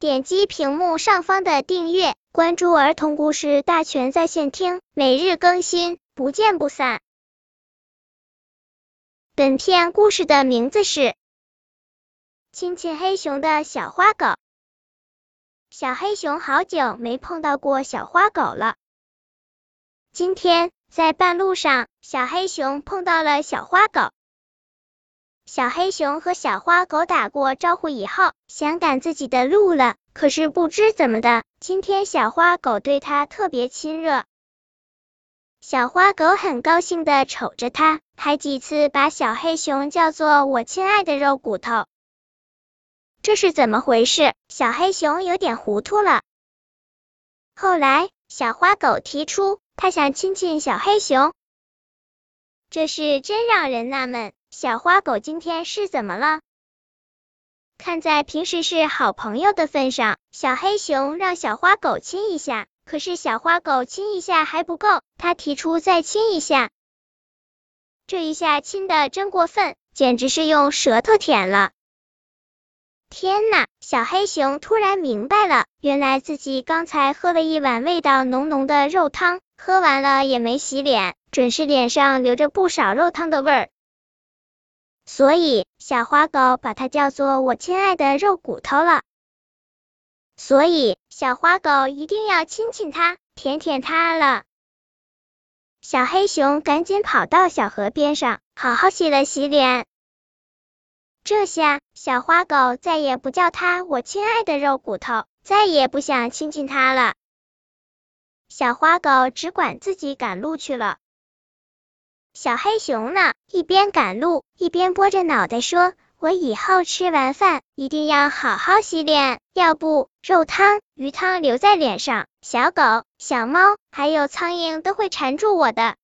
点击屏幕上方的订阅，关注儿童故事大全在线听，每日更新，不见不散。本片故事的名字是《亲亲黑熊的小花狗》。小黑熊好久没碰到过小花狗了。今天在半路上，小黑熊碰到了小花狗。小黑熊和小花狗打过招呼以后，想赶自己的路了。可是不知怎么的，今天小花狗对它特别亲热。小花狗很高兴的瞅着它，还几次把小黑熊叫做我亲爱的肉骨头。这是怎么回事？小黑熊有点糊涂了。后来，小花狗提出，它想亲亲小黑熊。这事真让人纳闷，小花狗今天是怎么了？看在平时是好朋友的份上，小黑熊让小花狗亲一下。可是小花狗亲一下还不够，它提出再亲一下。这一下亲的真过分，简直是用舌头舔了。天呐！小黑熊突然明白了，原来自己刚才喝了一碗味道浓浓的肉汤，喝完了也没洗脸，准是脸上留着不少肉汤的味儿。所以小花狗把它叫做我亲爱的肉骨头了。所以。小花狗一定要亲亲它，舔舔它了。小黑熊赶紧跑到小河边上，好好洗了洗脸。这下小花狗再也不叫它我亲爱的肉骨头，再也不想亲亲它了。小花狗只管自己赶路去了。小黑熊呢，一边赶路，一边拨着脑袋说。我以后吃完饭一定要好好洗脸，要不肉汤、鱼汤留在脸上，小狗、小猫还有苍蝇都会缠住我的。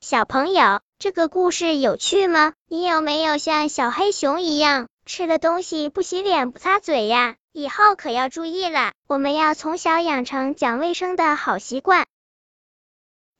小朋友，这个故事有趣吗？你有没有像小黑熊一样，吃了东西不洗脸不擦嘴呀？以后可要注意了，我们要从小养成讲卫生的好习惯。